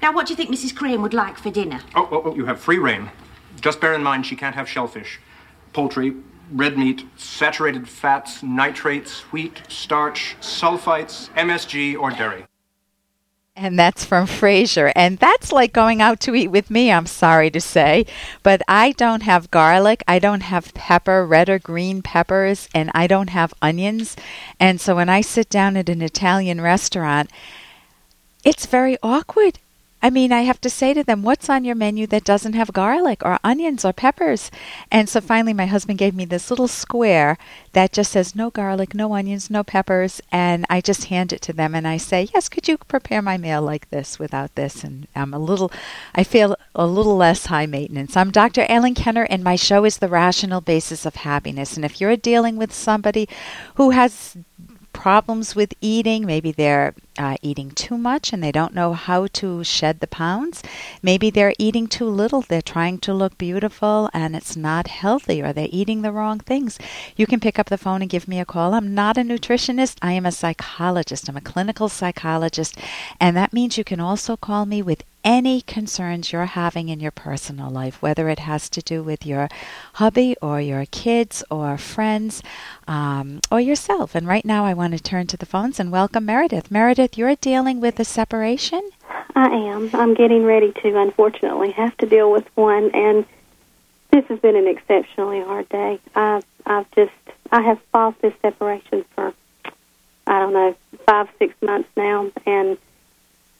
Now, what do you think Mrs. Crane would like for dinner? Oh, oh, oh, you have free reign. Just bear in mind she can't have shellfish, poultry, red meat, saturated fats, nitrates, wheat, starch, sulfites, MSG, or dairy. And that's from Frasier. And that's like going out to eat with me, I'm sorry to say. But I don't have garlic, I don't have pepper, red or green peppers, and I don't have onions. And so when I sit down at an Italian restaurant, it's very awkward I mean, I have to say to them, what's on your menu that doesn't have garlic or onions or peppers? And so finally, my husband gave me this little square that just says no garlic, no onions, no peppers. And I just hand it to them and I say, yes, could you prepare my meal like this without this? And I'm a little, I feel a little less high maintenance. I'm Dr. Ellen Kenner, and my show is The Rational Basis of Happiness. And if you're dealing with somebody who has problems with eating. Maybe they're uh, eating too much and they don't know how to shed the pounds. Maybe they're eating too little. They're trying to look beautiful and it's not healthy or they're eating the wrong things. You can pick up the phone and give me a call. I'm not a nutritionist, I am a psychologist. I'm a clinical psychologist. And that means you can also call me with any concerns you're having in your personal life, whether it has to do with your hubby or your kids or friends um, or yourself. And right now, I want to turn to the phones and welcome Meredith. Meredith, you're dealing with a separation? I am. I'm getting ready to, unfortunately, have to deal with one, and this has been an exceptionally hard day. I've, I've just, I have fought this separation for, I don't know, five, six months now, and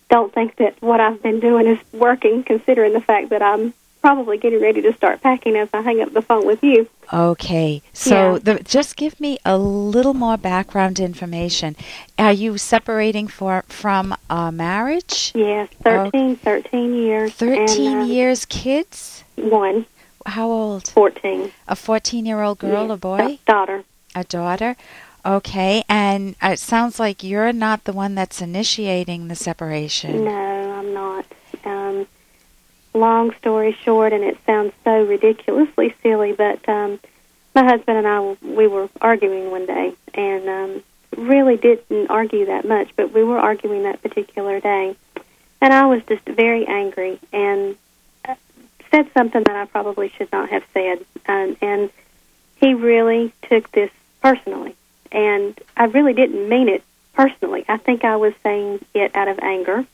don't think that what I've been doing is working, considering the fact that I'm probably getting ready to start packing as I hang up the phone with you. Okay, so yeah. the, just give me a little more background information. Are you separating for from a marriage? Yes, 13, 13 years. 13 and, uh, years, kids? One. How old? 14. A 14 year old girl, yes, a boy? A daughter. A daughter. Okay, and it sounds like you're not the one that's initiating the separation. No, I'm not. Um, long story short, and it sounds so ridiculously silly, but um, my husband and I we were arguing one day, and um, really didn't argue that much, but we were arguing that particular day, and I was just very angry and uh, said something that I probably should not have said, um, and he really took this personally and I really didn't mean it personally. I think I was saying it out of anger,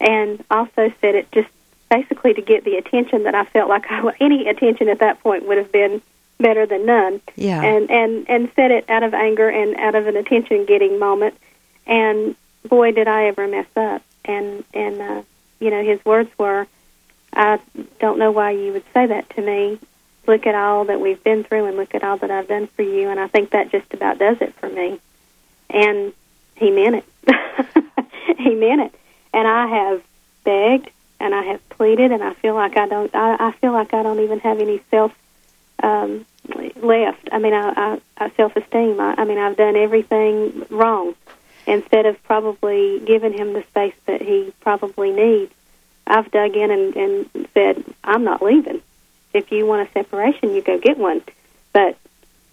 and also said it just basically to get the attention that I felt like I, any attention at that point would have been better than none. Yeah. And and and said it out of anger and out of an attention getting moment. And boy, did I ever mess up. And and uh, you know, his words were, "I don't know why you would say that to me look at all that we've been through and look at all that I've done for you. And I think that just about does it for me. And he meant it. he meant it. And I have begged and I have pleaded and I feel like I don't, I, I feel like I don't even have any self, um, left. I mean, I, I, I self-esteem. I, I mean, I've done everything wrong. Instead of probably giving him the space that he probably needs, I've dug in and, and said, I'm not leaving if you want a separation, you go get one. But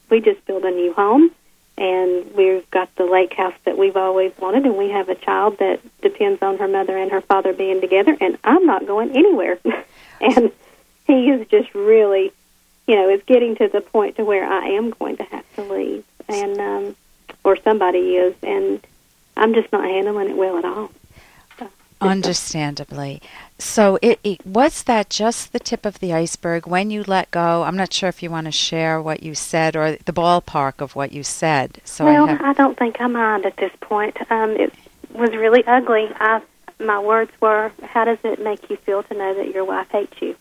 we just built a new home, and we've got the lake house that we've always wanted, and we have a child that depends on her mother and her father being together, and I'm not going anywhere. and he is just really, you know, it's getting to the point to where I am going to have to leave, and um, or somebody is, and I'm just not handling it well at all. Understandably. So it, it, was that just the tip of the iceberg when you let go? I'm not sure if you want to share what you said or the ballpark of what you said. So well, I, have... I don't think I mind at this point. Um, it was really ugly. I, my words were, "How does it make you feel to know that your wife hates you?"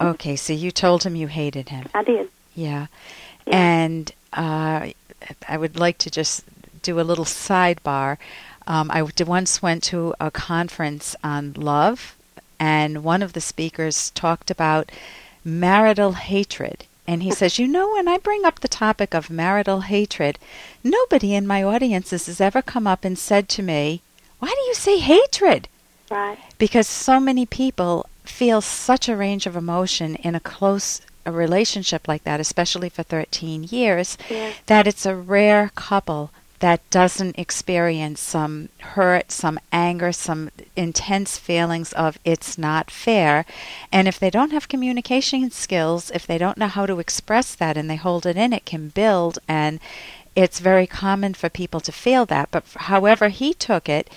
Okay, so you told him you hated him. I did. Yeah, yeah. and uh, I would like to just do a little sidebar. Um, I once went to a conference on love, and one of the speakers talked about marital hatred. And he says, You know, when I bring up the topic of marital hatred, nobody in my audiences has ever come up and said to me, Why do you say hatred? Right. Because so many people feel such a range of emotion in a close a relationship like that, especially for 13 years, yeah. that it's a rare couple that doesn't experience some hurt, some anger, some intense feelings of it's not fair. And if they don't have communication skills, if they don't know how to express that and they hold it in, it can build and it's very common for people to feel that. But however he took it,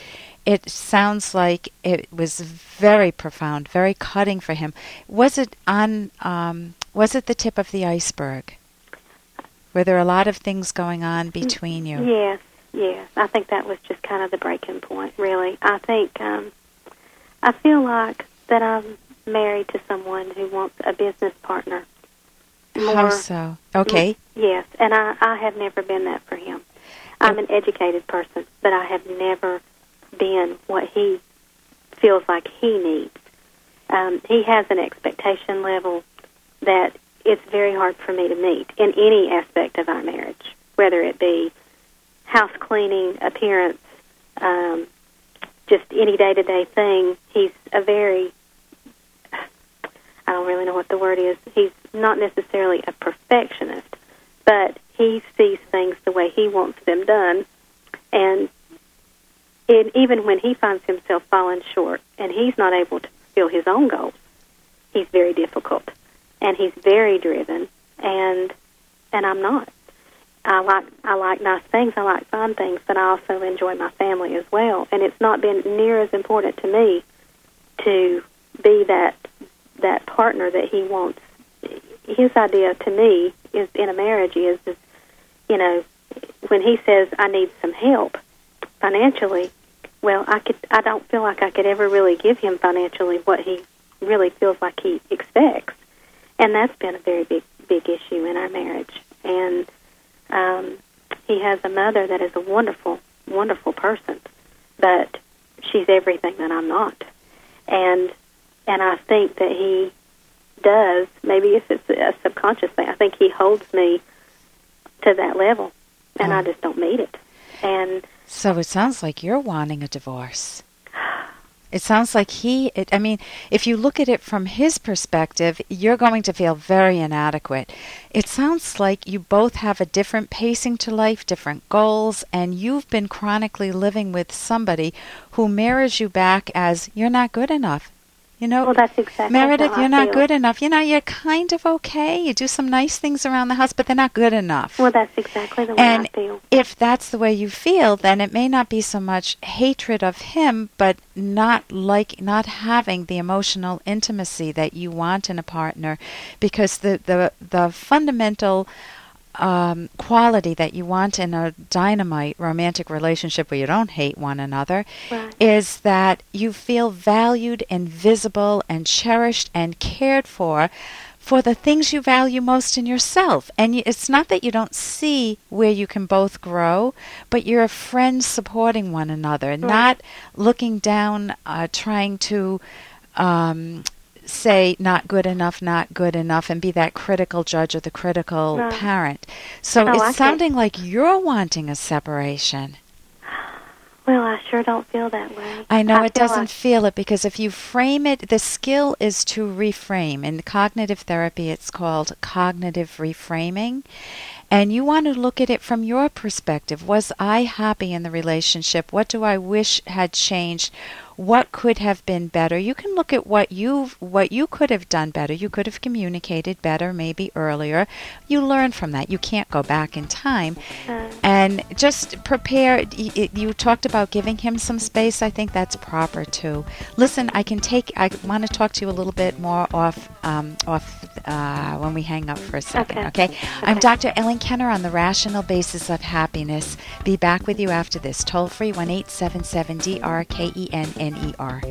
it sounds like it was very profound, very cutting for him. Was it on? Um, was it the tip of the iceberg? Were there a lot of things going on between you? Yes, yes. I think that was just kind of the breaking point. Really, I think um, I feel like that I'm married to someone who wants a business partner. More, How so? Okay. Yes, and I, I have never been that for him. I'm an educated person, but I have never been what he feels like he needs. Um, he has an expectation level that it's very hard for me to meet in any aspect of our marriage, whether it be house cleaning, appearance, um, just any day to day thing. He's a very, I don't really know what the word is. He's not necessarily a perfectionist, but he sees things the way he wants them done. And it, even when he finds himself falling short and he's not able to fulfill his own goals, he's very difficult and he's very driven and and I'm not. I like I like nice things, I like fun things, but I also enjoy my family as well. And it's not been near as important to me to be that that partner that he wants. His idea to me is in a marriage is, is you know, when he says I need some help financially, well, I could I don't feel like I could ever really give him financially what he really feels like he expects and that's been a very big big issue in our marriage. And um, he has a mother that is a wonderful, wonderful person, but she's everything that I'm not. And and I think that he does. Maybe if it's a subconscious thing, I think he holds me to that level, and oh. I just don't meet it. And so it sounds like you're wanting a divorce. It sounds like he, it, I mean, if you look at it from his perspective, you're going to feel very inadequate. It sounds like you both have a different pacing to life, different goals, and you've been chronically living with somebody who mirrors you back as you're not good enough. You know, well, that's exactly Meredith, you're not good enough. You know, you're kind of okay. You do some nice things around the house, but they're not good enough. Well, that's exactly the way and I feel. if that's the way you feel, then it may not be so much hatred of him, but not like not having the emotional intimacy that you want in a partner, because the the the fundamental um, quality that you want in a dynamite romantic relationship where you don't hate one another right. is that you feel valued and visible and cherished and cared for for the things you value most in yourself. And it's not that you don't see where you can both grow, but you're friends supporting one another, right. not looking down, uh, trying to um, say not good enough, not good enough, and be that critical judge or the critical right. parent. So oh, it's sounding like you're wanting a separation. Well, I sure don't feel that way. I know I it feel doesn't like feel it because if you frame it, the skill is to reframe. In cognitive therapy, it's called cognitive reframing. And you want to look at it from your perspective. Was I happy in the relationship? What do I wish had changed? What could have been better. You can look at what you what you could have done better. You could have communicated better maybe earlier. You learn from that. You can't go back in time. Uh, and just prepare you talked about giving him some space. I think that's proper too. Listen, I can take I want to talk to you a little bit more off um, off uh, when we hang up for a second, okay. okay? I'm Dr. Ellen Kenner on the rational basis of happiness. Be back with you after this. Toll free 1 877 DRKEN N E R.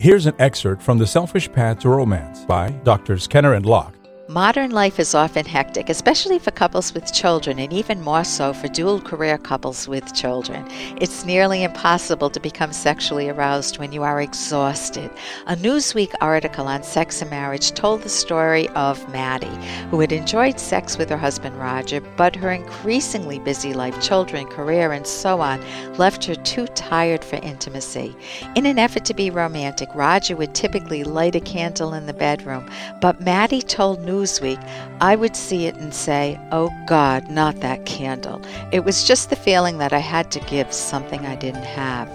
Here's an excerpt from The Selfish Path to Romance by Drs. Kenner and Locke. Modern life is often hectic, especially for couples with children, and even more so for dual career couples with children. It's nearly impossible to become sexually aroused when you are exhausted. A Newsweek article on sex and marriage told the story of Maddie, who had enjoyed sex with her husband Roger, but her increasingly busy life, children, career, and so on, left her too tired for intimacy. In an effort to be romantic, Roger would typically light a candle in the bedroom, but Maddie told Newsweek Newsweek, I would see it and say, Oh God, not that candle. It was just the feeling that I had to give something I didn't have.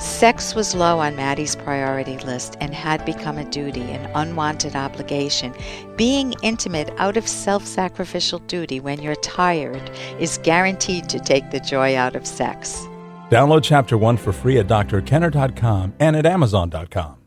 Sex was low on Maddie's priority list and had become a duty, an unwanted obligation. Being intimate out of self sacrificial duty when you're tired is guaranteed to take the joy out of sex. Download Chapter 1 for free at drkenner.com and at amazon.com.